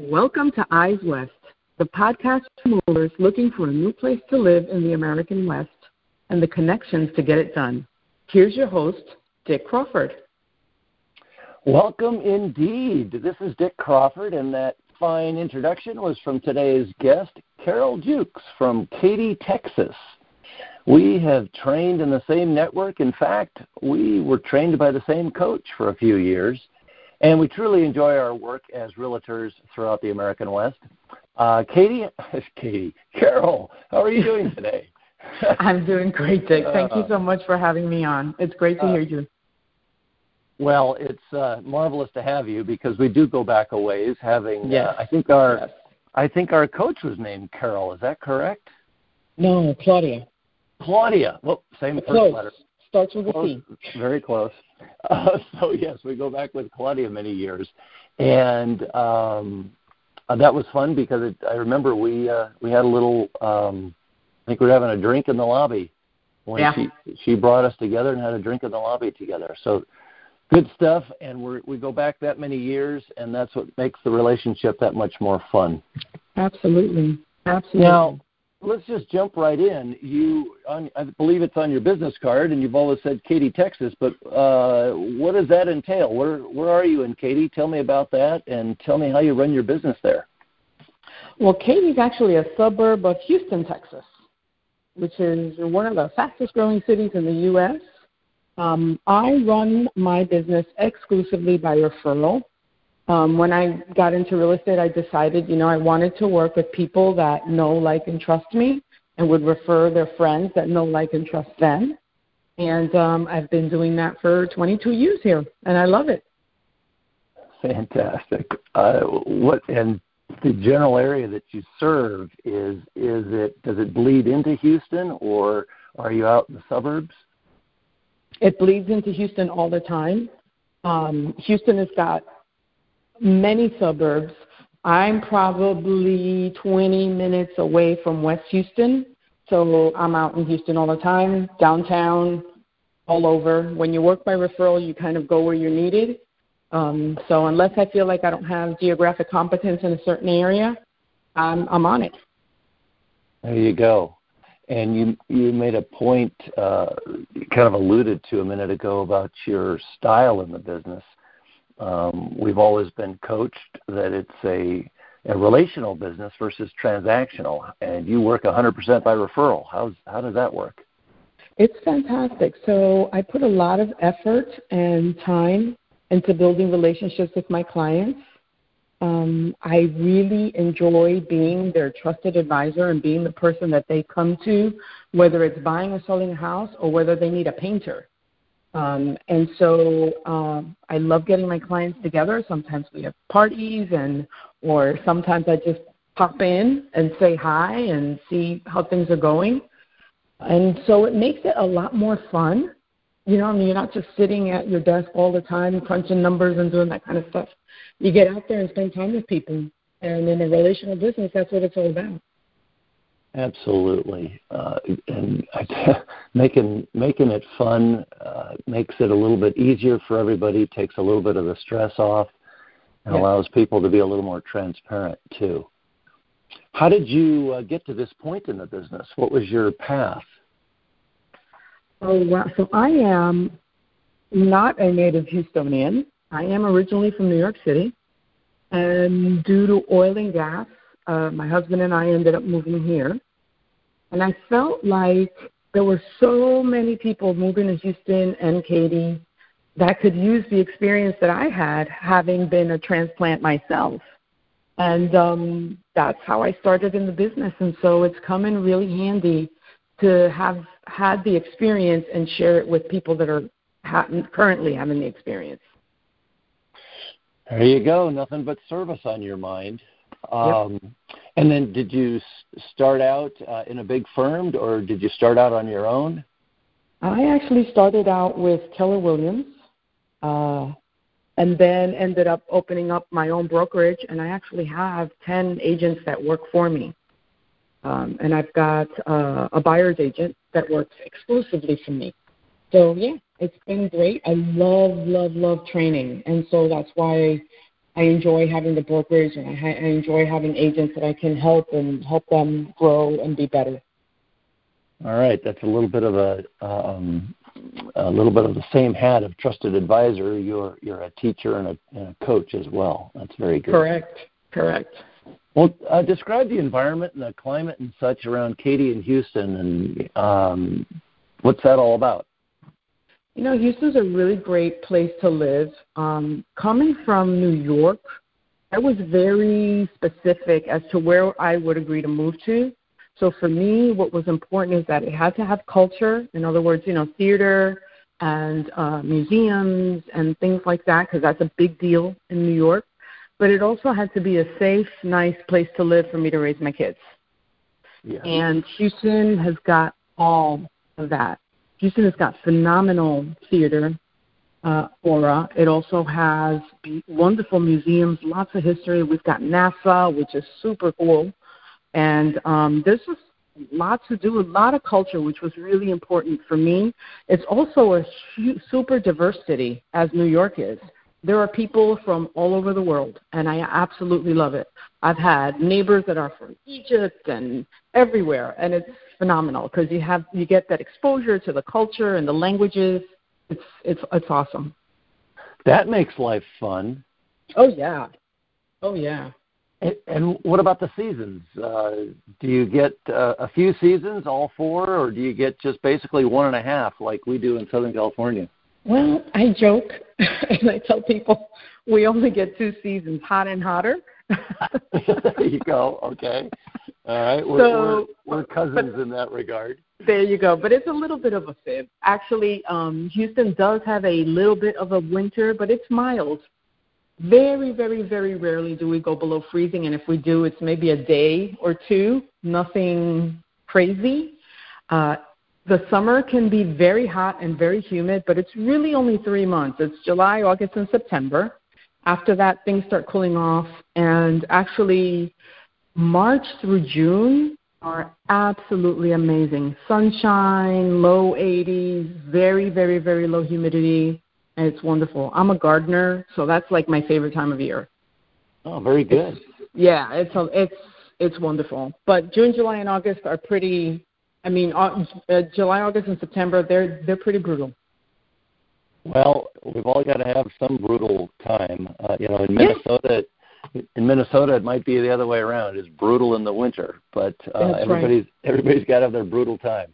Welcome to Eyes West, the podcast for movers looking for a new place to live in the American West and the connections to get it done. Here's your host, Dick Crawford. Welcome indeed. This is Dick Crawford, and that fine introduction was from today's guest, Carol Jukes from Katy, Texas. We have trained in the same network. In fact, we were trained by the same coach for a few years, and we truly enjoy our work as realtors throughout the American West. Uh, Katy, Katy, Carol, how are you doing today? I'm doing great, Dick. Thank you so much for having me on. It's great to uh, hear you. Well, it's uh, marvelous to have you because we do go back a ways. Having, uh, yes. I think our, yes. I think our coach was named Carol. Is that correct? No, Claudia. Claudia. Well, same first close. letter. Starts with close. a C. Very close. Uh, so yes, we go back with Claudia many years, and um, uh, that was fun because it, I remember we uh, we had a little. Um, I think we were having a drink in the lobby when yeah. she she brought us together and had a drink in the lobby together. So good stuff, and we we go back that many years, and that's what makes the relationship that much more fun. Absolutely, absolutely. Now, let's just jump right in. You, on, I believe it's on your business card, and you've always said Katy, Texas. But uh, what does that entail? Where where are you in Katy? Tell me about that, and tell me how you run your business there. Well, Katy's actually a suburb of Houston, Texas, which is one of the fastest growing cities in the U.S. Um, I run my business exclusively by referral. Um, when I got into real estate, I decided, you know, I wanted to work with people that know, like, and trust me and would refer their friends that know, like, and trust them. And um, I've been doing that for 22 years here, and I love it. Fantastic. Uh, what and the general area that you serve is is it does it bleed into Houston or are you out in the suburbs? It bleeds into Houston all the time. Um, Houston has got many suburbs. I'm probably 20 minutes away from West Houston, so I'm out in Houston all the time, downtown, all over. When you work by referral, you kind of go where you're needed. Um, so unless I feel like I don't have geographic competence in a certain area, I'm, I'm on it. There you go. And you you made a point, uh, kind of alluded to a minute ago about your style in the business. Um, we've always been coached that it's a, a relational business versus transactional, and you work 100% by referral. How's, how does that work? It's fantastic. So I put a lot of effort and time into building relationships with my clients. Um, I really enjoy being their trusted advisor and being the person that they come to, whether it's buying or selling a house or whether they need a painter. Um, and so um, I love getting my clients together. Sometimes we have parties, and or sometimes I just pop in and say hi and see how things are going. And so it makes it a lot more fun. You know, I mean, you're not just sitting at your desk all the time crunching numbers and doing that kind of stuff. You get out there and spend time with people. And in a relational business, that's what it's all about. Absolutely, uh, and making making it fun uh, makes it a little bit easier for everybody. Takes a little bit of the stress off, and yes. allows people to be a little more transparent too. How did you uh, get to this point in the business? What was your path? Oh wow! So I am not a native Houstonian. I am originally from New York City, and due to oil and gas uh, my husband and I ended up moving here. And I felt like there were so many people moving to Houston and Katy that could use the experience that I had having been a transplant myself. And um, that's how I started in the business. And so it's come in really handy to have had the experience and share it with people that are ha- currently having the experience. There you go. Nothing but service on your mind. Um, yep. And then, did you start out uh, in a big firm, or did you start out on your own? I actually started out with Keller Williams, uh, and then ended up opening up my own brokerage. And I actually have ten agents that work for me, um, and I've got uh, a buyer's agent that works exclusively for me. So yeah, it's been great. I love, love, love training, and so that's why I enjoy having the brokerage, and I, I enjoy having agents that I can help and help them grow and be better. All right, that's a little bit of a um, a little bit of the same hat of trusted advisor. You're you're a teacher and a, and a coach as well. That's very good. Correct. Correct. Well, uh, describe the environment and the climate and such around Katy and Houston, and um, what's that all about? You know, Houston's a really great place to live. Um, coming from New York, I was very specific as to where I would agree to move to. So for me, what was important is that it had to have culture. In other words, you know, theater and uh, museums and things like that, because that's a big deal in New York. But it also had to be a safe, nice place to live for me to raise my kids. Yeah. And Houston has got all of that. Houston has got phenomenal theater uh, aura. It also has wonderful museums, lots of history. We've got NASA, which is super cool. And um, there's just lots to do, a lot of culture, which was really important for me. It's also a hu- super diverse city, as New York is. There are people from all over the world, and I absolutely love it. I've had neighbors that are from Egypt and everywhere, and it's phenomenal because you have you get that exposure to the culture and the languages. It's it's it's awesome. That makes life fun. Oh yeah, oh yeah. And, and what about the seasons? Uh, do you get uh, a few seasons, all four, or do you get just basically one and a half, like we do in Southern California? Well, I joke and I tell people we only get two seasons, hot and hotter. there you go. Okay. All right. We're, so, we're, we're cousins but, in that regard. There you go. But it's a little bit of a fib. Actually, um, Houston does have a little bit of a winter, but it's mild. Very, very, very rarely do we go below freezing, and if we do, it's maybe a day or two, nothing crazy. Uh, the summer can be very hot and very humid, but it's really only three months. It's July, August, and September. After that, things start cooling off, and actually, March through June are absolutely amazing. Sunshine, low 80s, very, very, very low humidity and it's wonderful. I'm a gardener, so that's like my favorite time of year. Oh, very good. It's, yeah, it's a, it's it's wonderful. But June, July, and August are pretty. I mean, uh, uh, July, August, and September they're they're pretty brutal. Well, we've all got to have some brutal time. Uh, you know, in Minnesota, yeah. in Minnesota, it might be the other way around. It's brutal in the winter, but uh, everybody's right. everybody's got to have their brutal time.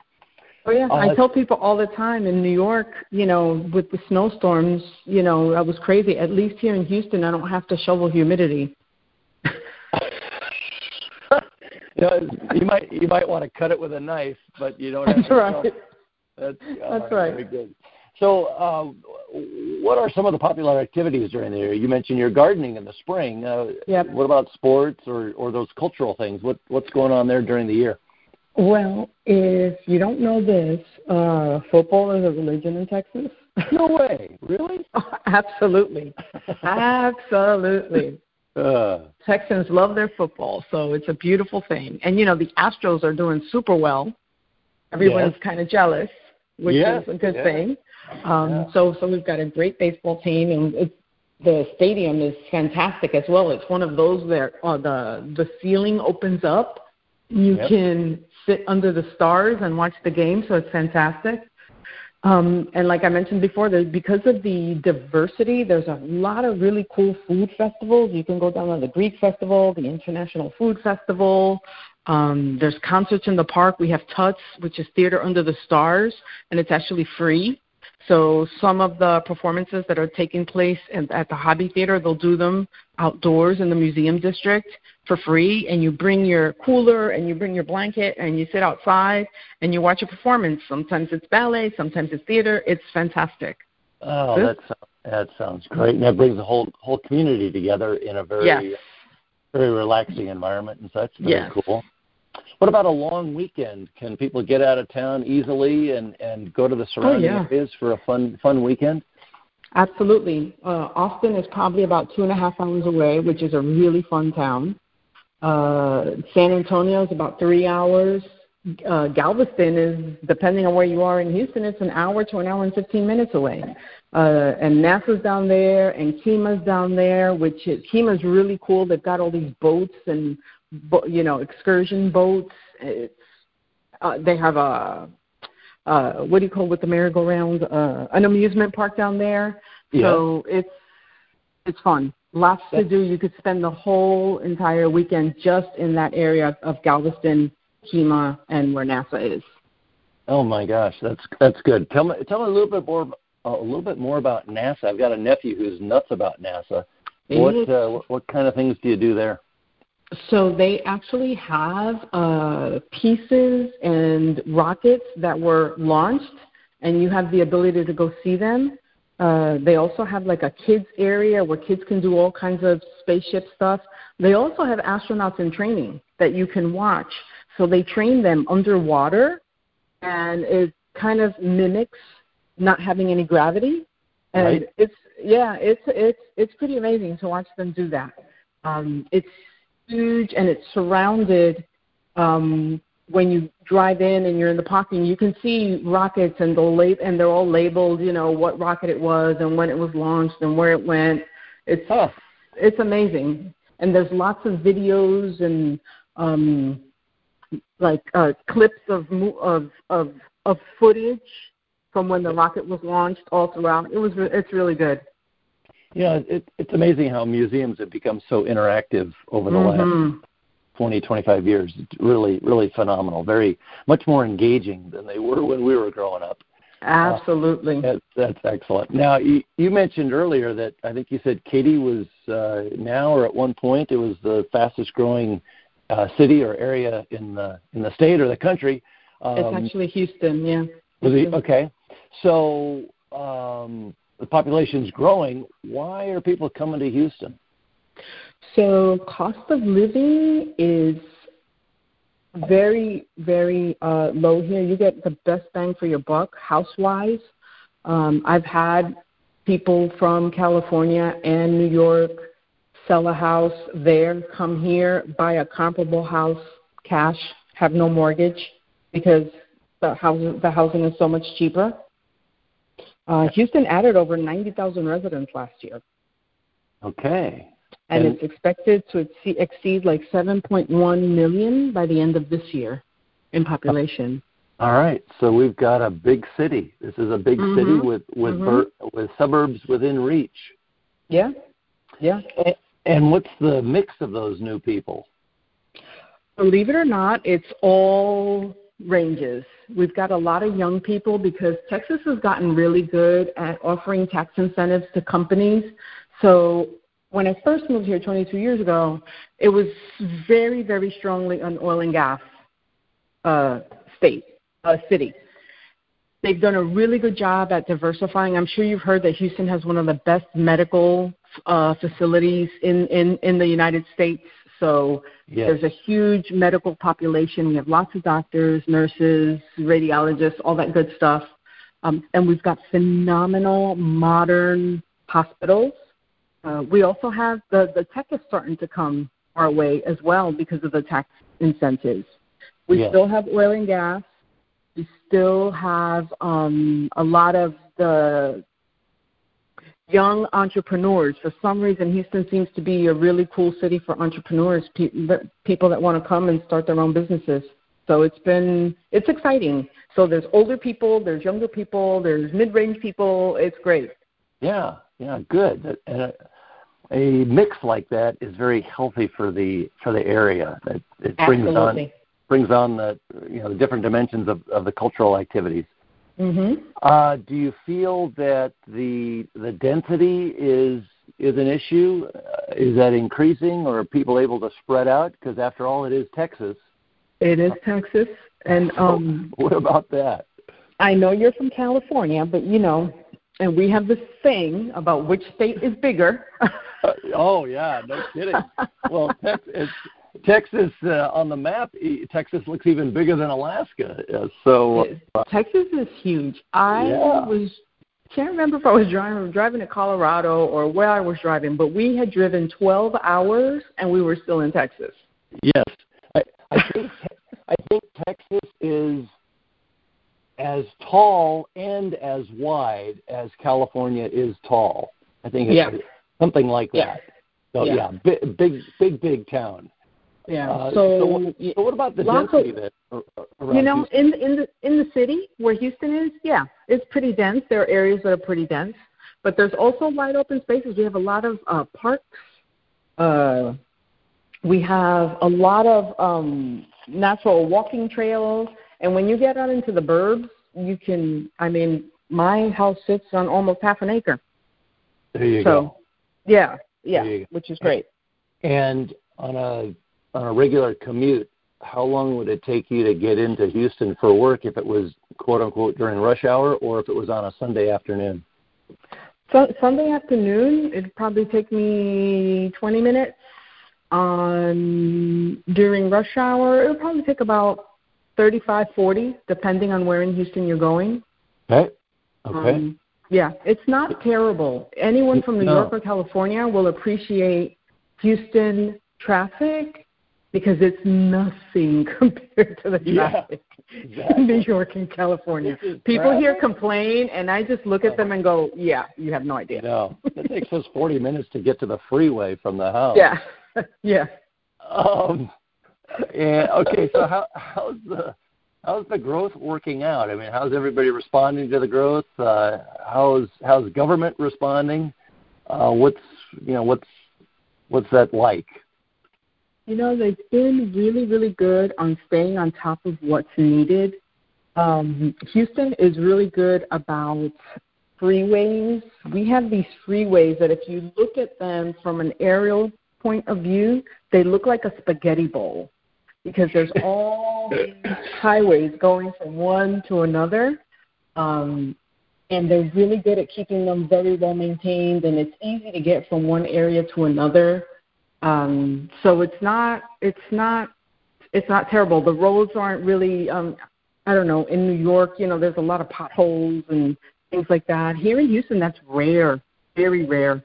Oh yeah, uh, I tell people all the time in New York, you know, with the snowstorms, you know, I was crazy. At least here in Houston, I don't have to shovel humidity. you, know, you might you might want to cut it with a knife, but you don't. Have That's to right. That's, uh, That's right. Very good. So, uh, what are some of the popular activities during the year? You mentioned your gardening in the spring. Uh, yep. What about sports or, or those cultural things? What what's going on there during the year? Well, if you don't know this, uh, football is a religion in Texas. No way. Really? Absolutely. Absolutely. Uh. Texans love their football, so it's a beautiful thing. And you know, the Astros are doing super well. Everyone's yes. kind of jealous, which yes. is a good yes. thing. Um, yeah. So, so we've got a great baseball team, and it, the stadium is fantastic as well. It's one of those that uh, the the ceiling opens up. You yep. can sit under the stars and watch the game, so it's fantastic. Um, and like I mentioned before, there, because of the diversity, there's a lot of really cool food festivals. You can go down to the Greek Festival, the International Food Festival. Um, there's concerts in the park. We have Tuts, which is Theater Under the Stars, and it's actually free. So some of the performances that are taking place in, at the Hobby Theater, they'll do them outdoors in the museum district for free and you bring your cooler and you bring your blanket and you sit outside and you watch a performance. Sometimes it's ballet, sometimes it's theater. It's fantastic. Oh, that's that sounds great. And that brings the whole whole community together in a very yes. very relaxing environment and such. Very yes. cool. What about a long weekend? Can people get out of town easily and and go to the surrounding oh, yeah. areas for a fun fun weekend? Absolutely. Uh, Austin is probably about two and a half hours away, which is a really fun town. Uh, San Antonio is about three hours. Uh, Galveston is, depending on where you are in Houston, it's an hour to an hour and 15 minutes away. uh, and NASA's down there, and Kemah's down there, which is, Kemah's really cool. They've got all these boats and you know excursion boats. It's, uh, they have a uh, what do you call it with the merry-go-round? Uh, an amusement park down there. Yeah. So it's it's fun. Lots to do. You could spend the whole entire weekend just in that area of Galveston, Kemah, and where NASA is. Oh my gosh, that's that's good. Tell me tell me a little bit more a little bit more about NASA. I've got a nephew who's nuts about NASA. What uh, what, what kind of things do you do there? So they actually have uh, pieces and rockets that were launched, and you have the ability to go see them. Uh, they also have like a kids area where kids can do all kinds of spaceship stuff. They also have astronauts in training that you can watch. So they train them underwater, and it kind of mimics not having any gravity. And right. it's yeah, it's it's it's pretty amazing to watch them do that. Um, it's huge and it's surrounded um, when you drive in and you're in the parking, you can see rockets and they'll lab- and they're all labeled, you know, what rocket it was and when it was launched and where it went. It's Huh. it's amazing. And there's lots of videos and um like uh clips of mo- of of of footage from when the rocket was launched all throughout. It was re- it's really good. Yeah, it, it's amazing how museums have become so interactive over the last Mhm. 20, 25 years. It's really, really phenomenal. Very much more engaging than they were when we were growing up. Absolutely. That's, that's excellent. Now, you, you mentioned earlier that I think you said Katy was uh, now or at one point it was the fastest growing uh, city or area in the in the state or the country. Um, it's actually Houston, yeah. was okay, so um, the population's growing. Why are people coming to Houston? So cost of living is very, very uh, low here. You get the best bang for your buck house wise. Um, I've had people from California and New York sell a house there, come here, buy a comparable house cash, have no mortgage because the housing the housing is so much cheaper. Uh, Houston added over 90,000 residents last year Okay, and And- it's expected to exceed, exceed like 7.1 million by the end of this year in population. all right. So we've got a big city. This is a big Mhm. city with with Mhm. bur- with suburbs within reach. Yeah, yeah. A- And what's the mix of those new people? Believe it or not, it's all ranges. We've got a lot of young people because Texas has gotten really good at offering tax incentives to companies. So when I first moved here 22 years ago, it was very, very strongly an oil and gas uh, state, uh, city. They've done a really good job at diversifying. I'm sure you've heard that Houston has one of the best medical uh, facilities in, in, in the United States. So Yes. there's a huge medical population. We have lots of doctors, nurses, radiologists, all that good stuff. Um, and we've got phenomenal modern hospitals. Uh, we also have the, the tech is starting to come our way as well because of the tax incentives. We Yes. still have oil and gas. We still have um, a lot of the young entrepreneurs. For some reason, Houston seems to be a really cool city for entrepreneurs, pe- people that want to come and start their own businesses. So it's been it's exciting. So there's older people, there's younger people, there's mid-range people. It's great. Yeah, yeah, good. And a, a mix like that is very healthy for the for the area. It, it brings on brings on the you know the different dimensions of, of the cultural activities. Mhm. Uh, do you feel that the the density is is an issue? Uh, is that increasing, or are people able to spread out? Because after all, it is Texas. It is Texas, and um, what about that? I know you're from California, but you know, and we have this thing about which state is bigger. Uh, oh yeah, no kidding. well, Texas, Texas uh, on the map, e- Texas looks even bigger than Alaska. Uh, so uh, Texas is huge. I Yeah. was can't remember if I was driving driving to Colorado or where I was driving, but we had driven 12 hours and we were still in Texas. yes, I, I think I think Texas is as tall and as wide as California is tall. I think it's Yeah. something like Yeah. that. So Yeah. yeah, big, big, big, big town. Yeah. Uh, so, so, what, so what about the density of- that around you know, Houston? in in the in the city where Houston is, yeah, it's pretty dense. There are areas that are pretty dense, but there's also wide open spaces. We have a lot of uh, parks. Uh, we have a lot of um, natural walking trails, and when you get out into the burbs, you can. I mean, my house sits on almost half an acre. There you so, go. yeah, yeah, There you go. which is great. And on a on a regular commute, how long would it take you to get into Houston for work if it was quote unquote during rush hour or if it was on a Sunday afternoon? So Sunday afternoon, it'd probably take me 20 minutes. On during rush hour, it'll probably take about 35, 40, depending on where in Houston you're going. Okay. Okay. Um, yeah, it's not terrible. Anyone from New No. York or California will appreciate Houston traffic because it's nothing compared to the Yeah, traffic exactly. in New York and California. People here complain, and I just look at them and go, "Yeah, you have no idea." no, it takes us 40 minutes to get to the freeway from the house. Yeah, yeah. Um, and okay, so how how's the how's the growth working out? I mean, how's everybody responding to the growth? Uh, how's how's government responding? Uh, what's you know what's what's that like? You know, they've been really, really good on staying on top of what's needed. Um, Houston is really good about freeways. We have these freeways that if you look at them from an aerial point of view, they look like a spaghetti bowl because there's all these highways going from one to another. Um, and they're really good at keeping them very well maintained, and it's easy to get from one area to another. Um, so it's not it's not it's not terrible. The roads aren't really um, I don't know in New York. You know, there's a lot of potholes and things like that. Here in Houston, that's rare, very rare.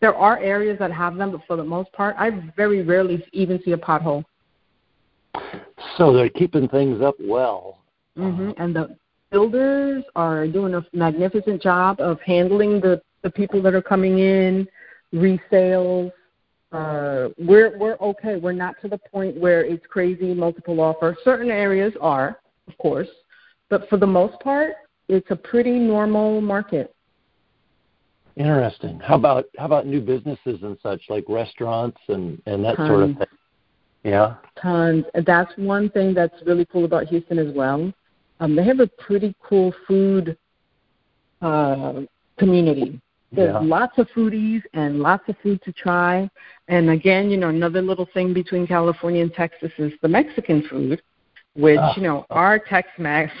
There are areas that have them, but for the most part, I very rarely even see a pothole. So they're keeping things up well. hmm And the builders are doing a magnificent job of handling the the people that are coming in, resales. Uh, we're we're okay. We're not to the point where it's crazy multiple offer. Certain areas are, of course, but for the most part, it's a pretty normal market. Interesting. How about how about new businesses and such like restaurants and and that sort of thing? Yeah. Tons. That's one thing that's really cool about Houston as well. Um, they have a pretty cool food uh, community. There's Yeah. lots of foodies and lots of food to try. And again, you know, another little thing between California and Texas is the Mexican food, which, Ah. you know, our Tex-Mex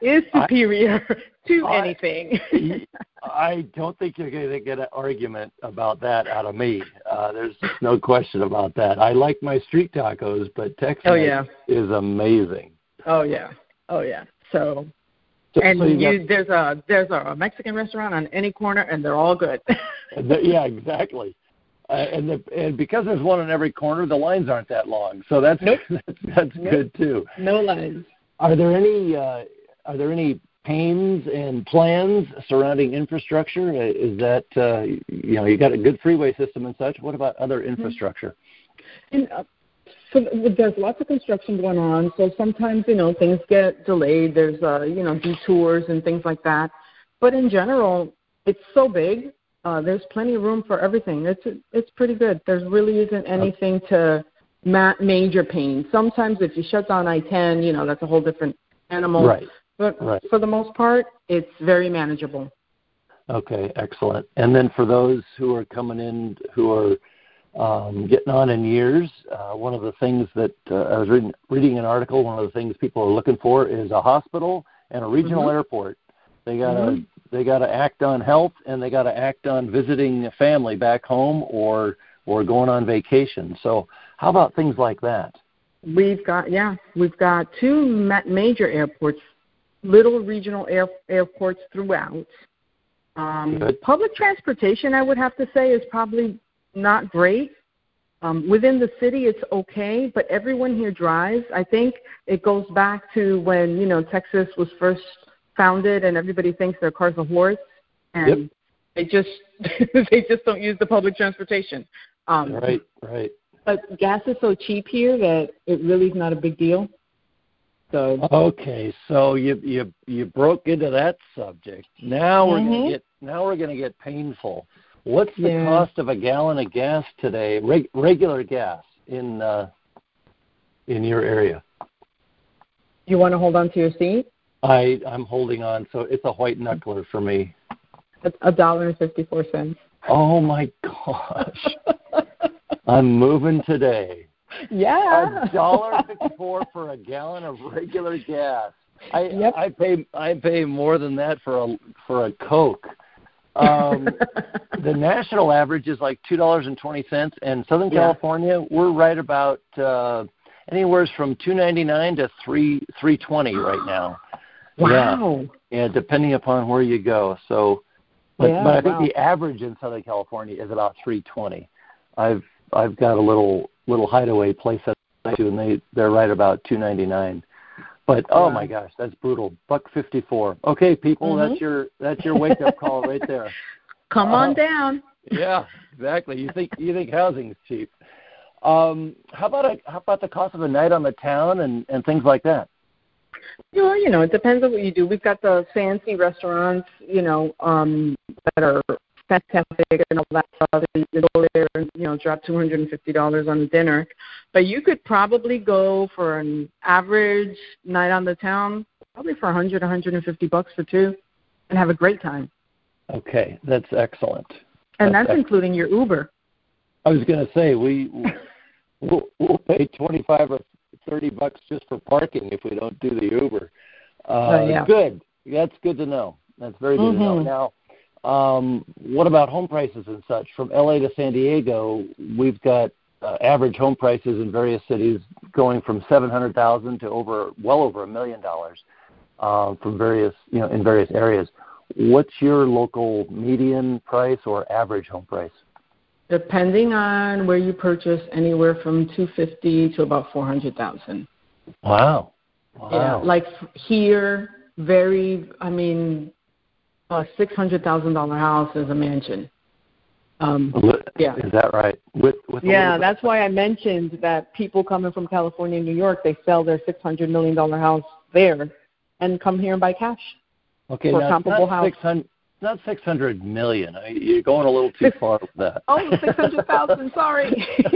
is I- superior to I- anything. I don't think you're going to get an argument about that out of me. Uh, there's no question about that. I like my street tacos, but Texas Oh, yeah. is amazing. oh yeah. Oh yeah. So And so you you, got- there's a there's a Mexican restaurant on any corner and they're all good. the- yeah, exactly. Uh, and the, and because there's one in every corner, the lines aren't that long. So that's Nope. that's, that's Nope. good too. no lines. Are there any uh, are there any pains and plans surrounding infrastructure? Uh, Is that uh, you know you got a good freeway system and such? What about other infrastructure? And uh, so there's lots of construction going on. So sometimes you know things get delayed. There's uh, you know detours and things like that. But in general, it's so big. Uh, there's plenty of room for everything. It's it's pretty good. There really isn't anything to ma- major pain. Sometimes if you shut down I-10, you know that's a whole different animal. Right. But Right. for the most part, it's very manageable. Okay, excellent. And then for those who are coming in who are um, getting on in years, uh, one of the things that uh, I was reading, reading an article. One of the things people are looking for is a hospital and a regional Mhm. airport. They gotta Mhm. they gotta act on health and they gotta act on visiting family back home or or going on vacation. So how about things like that? We've got yeah, we've got two ma- major airports, little regional air, airports throughout. Um, Good. public transportation, I would have to say, is probably not great. Um, within the city, it's okay, but everyone here drives. I think it goes back to when you know Texas was first founded, and everybody thinks their car's a horse, and Yep. they just they just don't use the public transportation. Um, Right, right. But gas is so cheap here that it really is not a big deal. So Okay, so you you you broke into that subject. Now we're Mhm. gonna get now we're gonna get painful. What's the Yeah. cost of a gallon of gas today? Reg, regular gas in uh, in your area? you want to hold on to your seat? I I'm holding on, so it's a white knuckler for me. A- dollar and fifty four cents. Oh my gosh, I'm moving today. yeah. A dollar fifty four for a gallon of regular gas. I Yep. I pay I pay more than that for a for a Coke. Um, the national average is like two dollars and twenty cents, and Southern Yeah. California we're right about uh, anywhere from two ninety nine to three three twenty right now. wow. Yeah, depending upon where you go. So, but Yeah, but I think the average in Southern California is about three twenty. I've I've got a little little hideaway place that I go to, and they they're right about two ninety nine. But oh my gosh, that's brutal. Buck fifty four. Okay, people, Mhm. that's your that's your wake up call right there. Come on Uh, down. Yeah, exactly. You think you think housing's cheap. Um, how about a, how about the cost of a night on the town and and things like that? Well, you know, it depends on what you do. We've got the fancy restaurants, you know, um, that are fantastic and all that stuff. And you go there and, you know, drop two hundred and fifty dollars on a dinner. But you could probably go for an average night on the town, probably for a hundred, a hundred and fifty bucks for two and have a great time. Okay, that's excellent. And That's that's including your Uber. I was going to say we we'll, we'll pay twenty five or thirty bucks just for parking if we don't do the Uber. Uh, Oh, yeah. Good. That's good to know. That's very good to know. Mhm. Now, um, what about home prices and such? From LA to San Diego, we've got uh, average home prices in various cities going from seven hundred thousand to over well over a million dollars uh, from various you know in various areas. What's your local median price or average home price? Depending on where you purchase, anywhere from two fifty to about four hundred thousand. Wow. Yeah, Wow. like here, very. I mean, a six hundred thousand dollar house is a mansion. Um, yeah. Is that right? With with yeah, that's why I mentioned that people coming from California and New York, they sell their six hundred million dollar house there and come here and buy cash. okay. for now, comparable not house. Six hundred, not six hundred million. I mean, you're going a little too far with that. Oh, six hundred thousand. Sorry.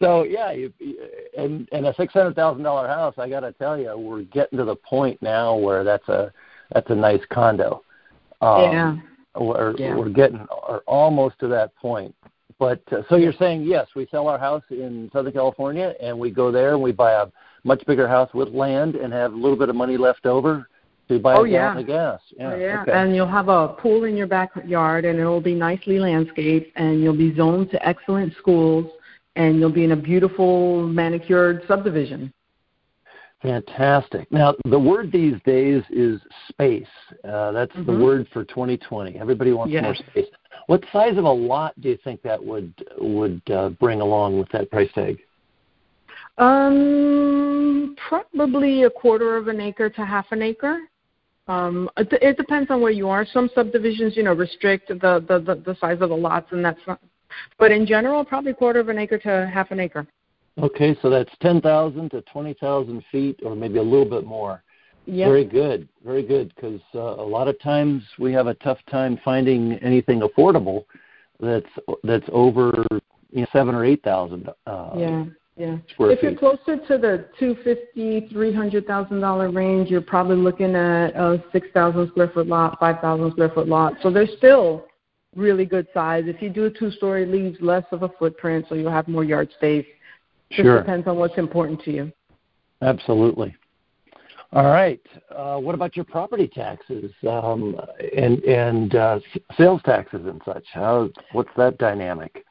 So yeah, you, and and a six hundred thousand dollar house. I got to tell you, we're getting to the point now where that's a that's a nice condo. Um, yeah. We're Yeah. we're getting are almost to that point. But uh, so you're saying yes, we sell our house in Southern California and we go there and we buy a much bigger house with land and have a little bit of money left over to buy Oh, a yeah. gallon of gas. Yeah. Oh, yeah, Okay. and you'll have a pool in your backyard, and it will be nicely landscaped, and you'll be zoned to excellent schools, and you'll be in a beautiful manicured subdivision. Fantastic. Now, the word these days is space. Uh, that's the Mhm. word for 2020. Everybody wants Yes. more space. What size of a lot do you think that would would uh, bring along with that price tag? Um, probably a quarter of an acre to half an acre. Um, it, it depends on where you are. Some subdivisions, you know, restrict the, the, the, the size of the lots, and that's not. But in general, probably a quarter of an acre to half an acre. Okay, so that's 10,000 to 20,000 feet, or maybe a little bit more. Yep. Very good, very good. Because uh, a lot of times we have a tough time finding anything affordable that's that's over you know, seven or eight thousand. Uh, yeah. Yeah. If you're closer to the two fifty, three hundred thousand dollar range, you're probably looking at a six thousand square foot lot, five thousand square foot lot. So they're still really good size. If you do a two story, it leaves less of a footprint, so you'll have more yard space. Just Sure. depends on what's important to you. Absolutely. All right. Uh, what about your property taxes um, and and uh, sales taxes and such? How what's that dynamic?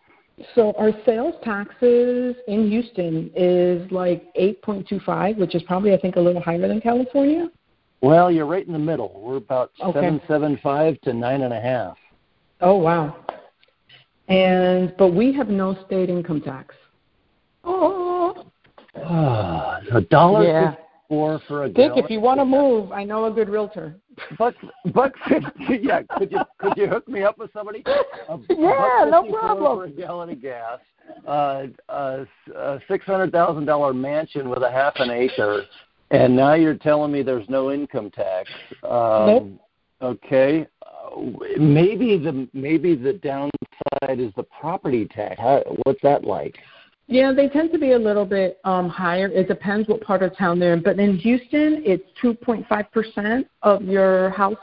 So our sales taxes in Houston is like eight point two five, which is probably I think a little higher than California. Well, you're right in the middle. We're about Okay. seven seven five to nine and a half. Oh wow. And but we have no state income tax. Oh a dollar Yeah. four for a gallon. Dick, if you want to move, I know a good realtor. buck buck fifty. Yeah, could you could you hook me up with somebody? A, Yeah, no problem. For a gallon of gas, uh, a, a six hundred thousand dollar mansion with a half an acre, and now you're telling me there's no income tax. Um, Nope. Okay, uh, maybe the maybe the downside is the property tax. How, what's that like? Yeah, they tend to be a little bit um, higher. It depends what part of town they're in. But in Houston, it's 2.5% of your house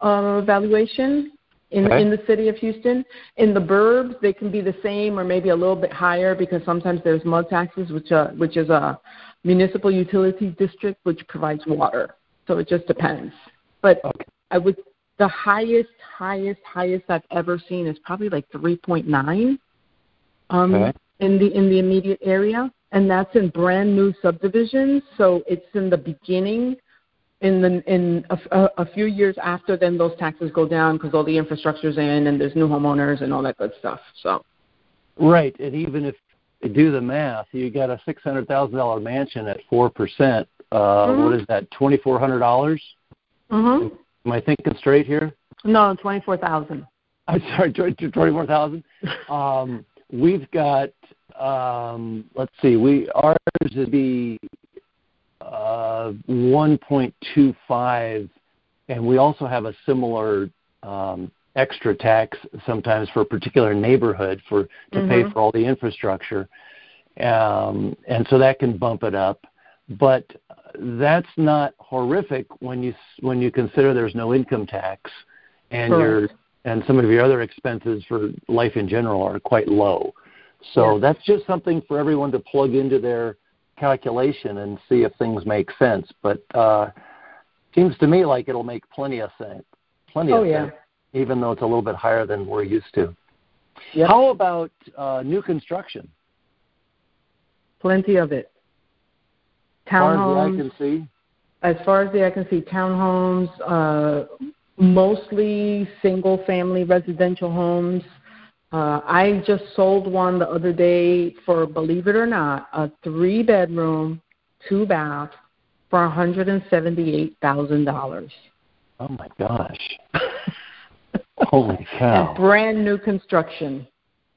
uh, valuation in, Okay. in the city of Houston. In the burbs, they can be the same or maybe a little bit higher because sometimes there's mud taxes, which, uh, which is a municipal utility district which provides water. So it just depends. But Okay. I would the highest, highest, highest I've ever seen is probably like 3.9 um, Okay. In the in the immediate area, and that's in brand new subdivisions. So it's in the beginning. In the in a, a, a few years after, then those taxes go down because all the infrastructure's in and there's new homeowners and all that good stuff. So Right, and even if you do the math, you got a six hundred thousand dollar mansion at four percent. Uh, Mhm. What is that? Twenty four hundred dollars? mm-hmm. Am I thinking straight here? no, twenty four thousand. I'm sorry, twenty four thousand. Um, we've got. Um, let's see. We ours would be uh, one point two five, and we also have a similar um, extra tax sometimes for a particular neighborhood for to pay Mhm. for all the infrastructure, um, and so that can bump it up. But that's not horrific when you when you consider there's no income tax, and your Correct. And some of your other expenses for life in general are quite low. So Yes. that's just something for everyone to plug into their calculation and see if things make sense. But uh, seems to me like it'll make plenty of sense. Plenty Oh of yeah. sense, even though it's a little bit higher than we're used to. Yep. How about uh, new construction? Plenty of it. As far as the eye Townhomes. can see. as far as the eye can see, townhomes, uh, mostly single family residential homes. Uh, I just sold one the other day for, believe it or not, a three bedroom, two bath for $178,000. Oh my gosh! Holy cow! And brand new construction.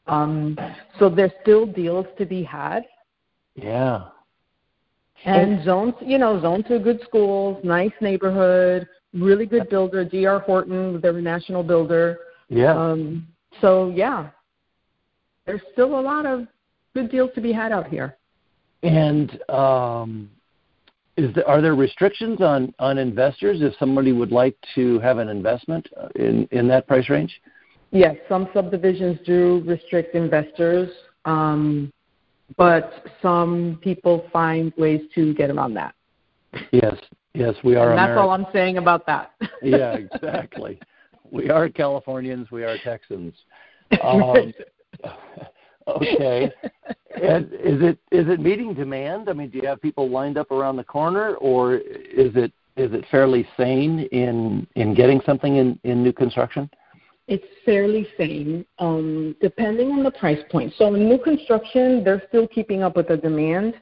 Um, so there's still deals to be had. Yeah. And zones, you know, zoned to good schools, nice neighborhood, really good builder, D.R. Horton, they're a national builder. Yeah. Um, so yeah, there's still a lot of good deals to be had out here. And um, is there, are there restrictions on, on investors if somebody would like to have an investment uh, in, in that price range? Yes, some subdivisions do restrict investors, um, but some people find ways to get around that. Yes, yes, we are and that's Ameri- all I'm saying about that. yeah, exactly. we are Californians. We are Texans. Um, okay. And is it is it meeting demand? I mean, do you have people lined up around the corner, or is it is it fairly sane in in getting something in in new construction? It's fairly sane, um, depending on the price point. So in new construction, they're still keeping up with the demand.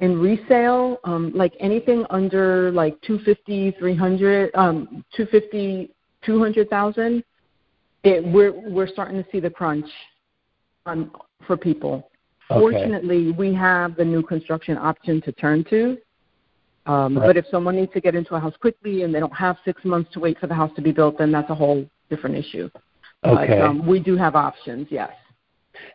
In resale, um, like anything under like 250, 300, um, 250, 200,000, it, we're we're starting to see the crunch on for people. Okay. Fortunately, we have the new construction option to turn to. Um, Right. But if someone needs to get into a house quickly and they don't have six months to wait for the house to be built, then that's a whole different issue. Okay. But um, we do have options, yes.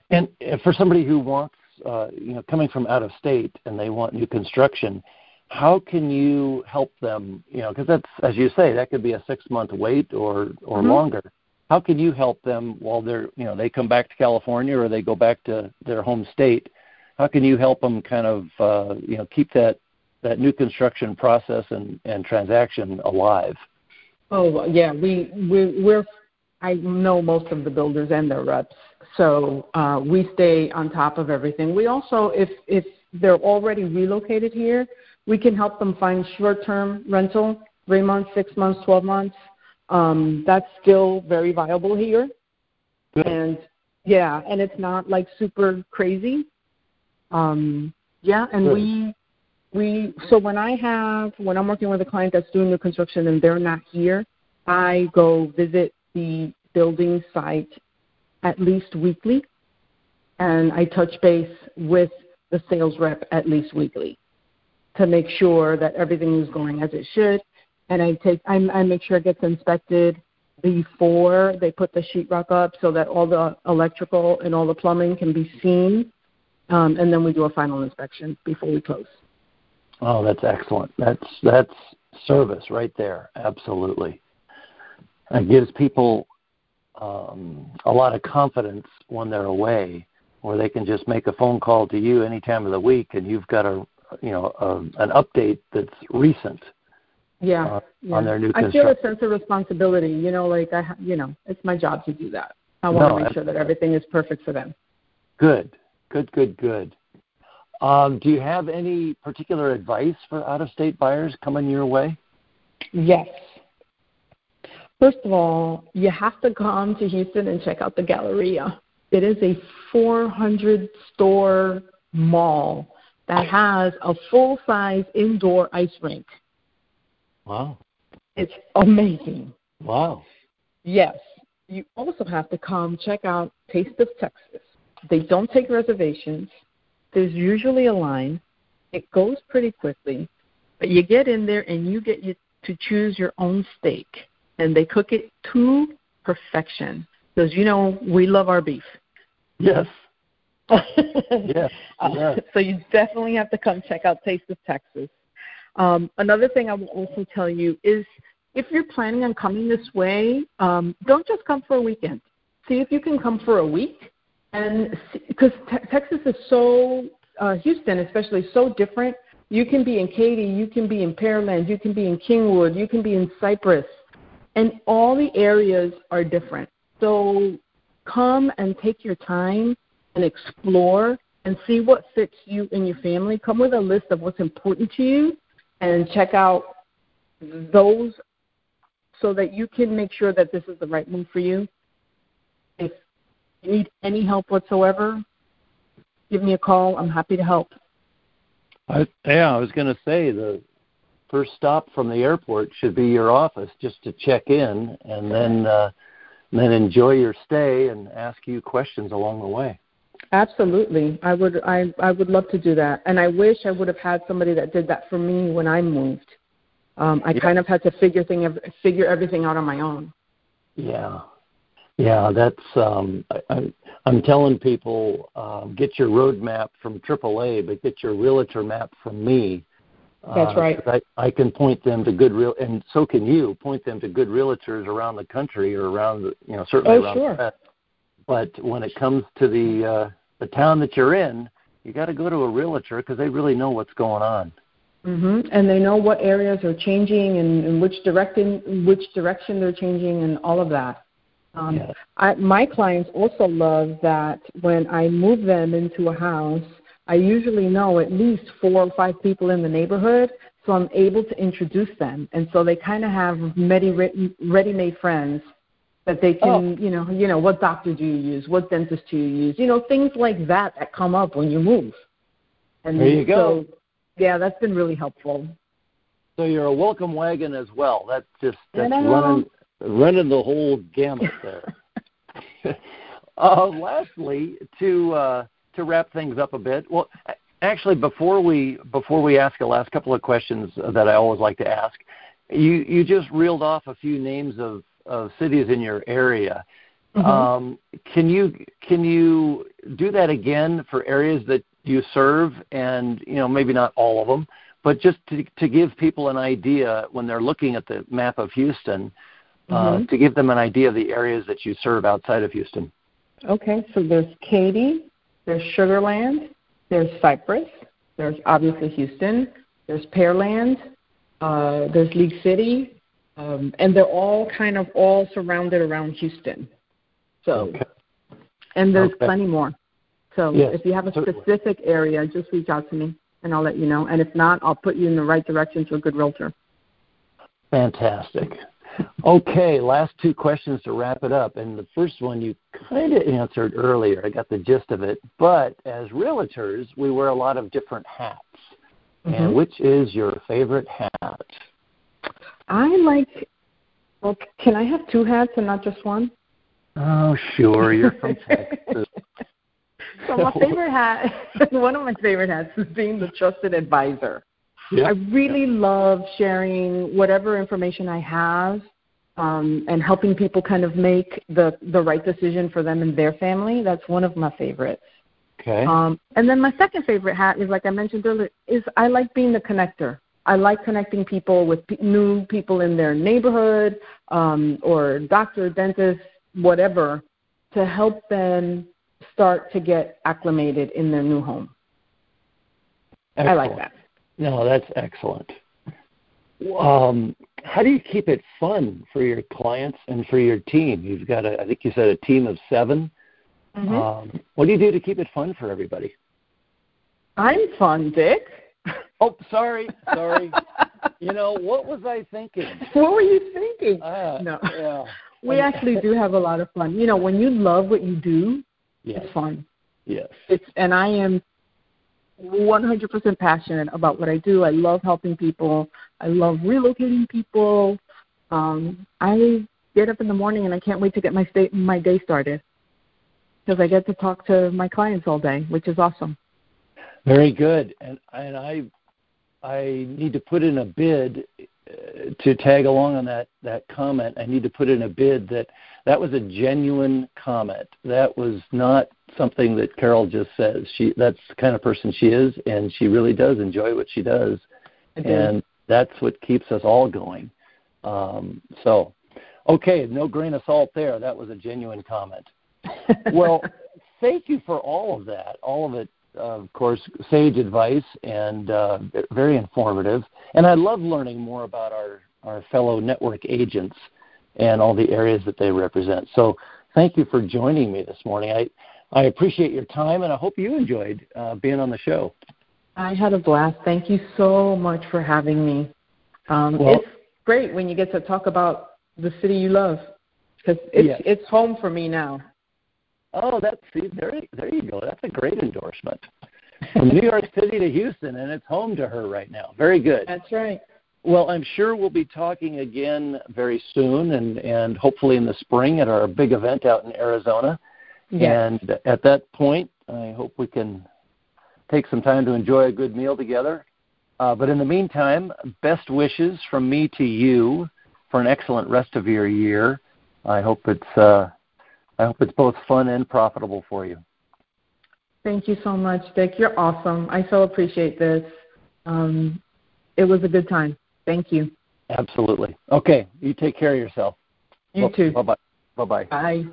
And for somebody who wants, uh, you know, coming from out of state and they want new construction, how can you help them? You know, because that's, as you say, that could be a six-month wait or or Mhm. longer. How can you help them while they're, you know, they come back to California or they go back to their home state? How can you help them kind of, uh, you know, keep that that new construction process and and transaction alive? Oh yeah, we we we're I know most of the builders and their reps, so uh, we stay on top of everything. We also, if if they're already relocated here, we can help them find short-term rental, three months, six months, twelve months. Um, that's still very viable here, Good. and yeah, and it's not like super crazy. Um, yeah, and Good. we we so when I have when I'm working with a client that's doing the construction and they're not here, I go visit the building site at least weekly, and I touch base with the sales rep at least weekly to make sure that everything is going as it should. And I take I, I make sure it gets inspected before they put the sheetrock up so that all the electrical and all the plumbing can be seen. Um, and then we do a final inspection before we close. Oh, that's excellent. That's that's service right there. Absolutely. It gives people um, a lot of confidence when they're away, or they can just make a phone call to you any time of the week, and you've got a you know a, an update that's recent yeah, uh, yeah. on their new I feel a sense of responsibility. You know, like I, you know, it's my job to do that. I want no, to make sure that everything is perfect for them. Good, good, good, good. Um, do you have any particular advice for out-of-state buyers coming your way? Yes. First of all, you have to come to Houston and check out the Galleria. It is a 400 store mall that has a full size indoor ice rink. Wow. It's amazing. Wow. Yes. You also have to come check out Taste of Texas. They don't take reservations. There's usually a line. It goes pretty quickly, but you get in there and you get to choose your own steak, and they cook it to perfection. Because you know we love our beef. Yes. yes. yes. so you definitely have to come check out Taste of Texas. Um, another thing I will also tell you is if you're planning on coming this way, um, don't just come for a weekend. See if you can come for a week, and because te- Texas is so uh, Houston, especially, so different. You can be in Katy, you can be in Pearland, you can be in Kingwood, you can be in Cypress, and all the areas are different. So come and take your time and explore and see what fits you and your family. Come with a list of what's important to you and check out those so that you can make sure that this is the right move for you. If you need any help whatsoever, give me a call. I'm happy to help. I, yeah, I was going to say the first stop from the airport should be your office just to check in and then uh, then enjoy your stay and ask you questions along the way. Absolutely. I would I I would love to do that. And I wish I would have had somebody that did that for me when I moved. Um I yeah. kind of had to figure thing figure everything out on my own. Yeah. Yeah, that's um I I'm telling people um get your road map from AAA, but get your realtor map from me. That's uh, right. I, I can point them to good real, and so can you point them to good realtors around the country or around the, you know, certainly oh, around sure. the But when it comes to the uh, the town that you're in, you got to go to a realtor because they really know what's going on. Mm-hmm. And they know what areas are changing and, and which direction which direction they're changing and all of that. Um, yes. I, my clients also love that when I move them into a house, I usually know at least four or five people in the neighborhood, so I'm able to introduce them, and so they kind of have ready ready-made friends that they can, oh. you know, you know, what doctor do you use? What dentist do you use? You know, things like that that come up when you move. And there you go. So, yeah, that's been really helpful. So you're a welcome wagon as well. That's just that's running running the whole gamut there. uh, lastly, to uh, to wrap things up a bit, well, actually, before we before we ask the last couple of questions that I always like to ask, you you just reeled off a few names of of cities in your area. Mm-hmm. Um, can you can you do that again for areas that you serve, and you know maybe not all of them, but just to to give people an idea when they're looking at the map of Houston, uh, mm-hmm. to give them an idea of the areas that you serve outside of Houston. Okay, so there's Katy, there's Sugarland, there's Cypress, there's obviously Houston, there's Pearland, uh, there's League City, um, and they're all kind of all surrounded around Houston. So, okay. and there's okay. plenty more. So yes, if you have a specific area, just reach out to me and I'll let you know. And if not, I'll put you in the right direction to a good realtor. Fantastic. Okay, last two questions to wrap it up. And the first one you kind of answered earlier. I got the gist of it. But as realtors, we wear a lot of different hats. Mm-hmm. And which is your favorite hat? I like. Well, can I have two hats and not just one? Oh, sure. You're from Texas. so my favorite hat, one of my favorite hats, is being the trusted advisor. Yep. I really love sharing whatever information I have um, and helping people kind of make the the right decision for them and their family. That's one of my favorites. Okay. Um, and then my second favorite hat is, like I mentioned earlier, is I like being the connector. I like connecting people with p- new people in their neighborhood um, or doctor, dentist, whatever, to help them start to get acclimated in their new home. Excellent. I like that. No, that's excellent. Um, how do you keep it fun for your clients and for your team? You've got a, I think you said a team of 7 mm-hmm. um, what do you do to keep it fun for everybody? I'm fun, Dick. Oh, sorry, sorry. you know what was I thinking? What were you thinking? Uh, no. Yeah. we actually do have a lot of fun. You know, when you love what you do, yes. it's fun. Yes. It's and I am 100% passionate about what I do. I love helping people. I love relocating people. Um, I get up in the morning and I can't wait to get my state my day started because I get to talk to my clients all day, which is awesome. Very good, and and I I need to put in a bid uh, to tag along on that that comment. I need to put in a bid that that was a genuine comment. That was not something that Carol just says. She that's the kind of person she is, and she really does enjoy what she does, and that's what keeps us all going. Um, so, okay, no grain of salt there. That was a genuine comment. well, thank you for all of that. All of it, uh, of course, sage advice and uh, very informative. And I love learning more about our our fellow network agents and all the areas that they represent. So, thank you for joining me this morning. I I appreciate your time, and I hope you enjoyed uh, being on the show. I had a blast. Thank you so much for having me. Um, well, it's great when you get to talk about the city you love because it's yes. it's home for me now. Oh, that's see, there there you go. That's a great endorsement. From New York City to Houston, and it's home to her right now. Very good. That's right. Well, I'm sure we'll be talking again very soon, and and hopefully in the spring at our big event out in Arizona. Yes. And at that point, I hope we can take some time to enjoy a good meal together. Uh, but in the meantime, best wishes from me to you for an excellent rest of your year. I hope it's uh, I hope it's both fun and profitable for you. Thank you so much, Dick. You're awesome. I so appreciate this. Um, it was a good time. Thank you. Absolutely. Okay, you take care of yourself. You too. Bye bye. Bye bye. Bye.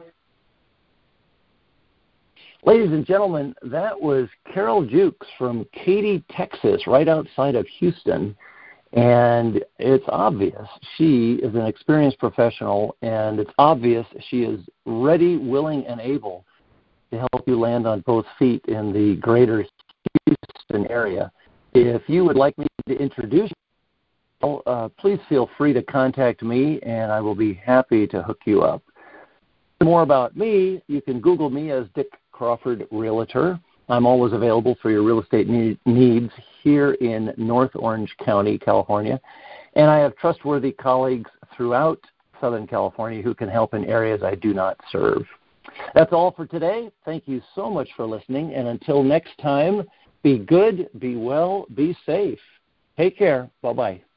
Ladies and gentlemen, that was Carol Jukes from Katy, Texas, right outside of Houston. And it's obvious she is an experienced professional, and it's obvious she is ready, willing, and able to help you land on both feet in the greater Houston area. If you would like me to introduce you, uh, please feel free to contact me, and I will be happy to hook you up. More about me, you can Google me as Dick Crawford Realtor. I'm always available for your real estate needs here in North Orange County, California. And I have trustworthy colleagues throughout Southern California who can help in areas I do not serve. That's all for today. Thank you so much for listening. And until next time, be good, be well, be safe. Take care. Bye bye.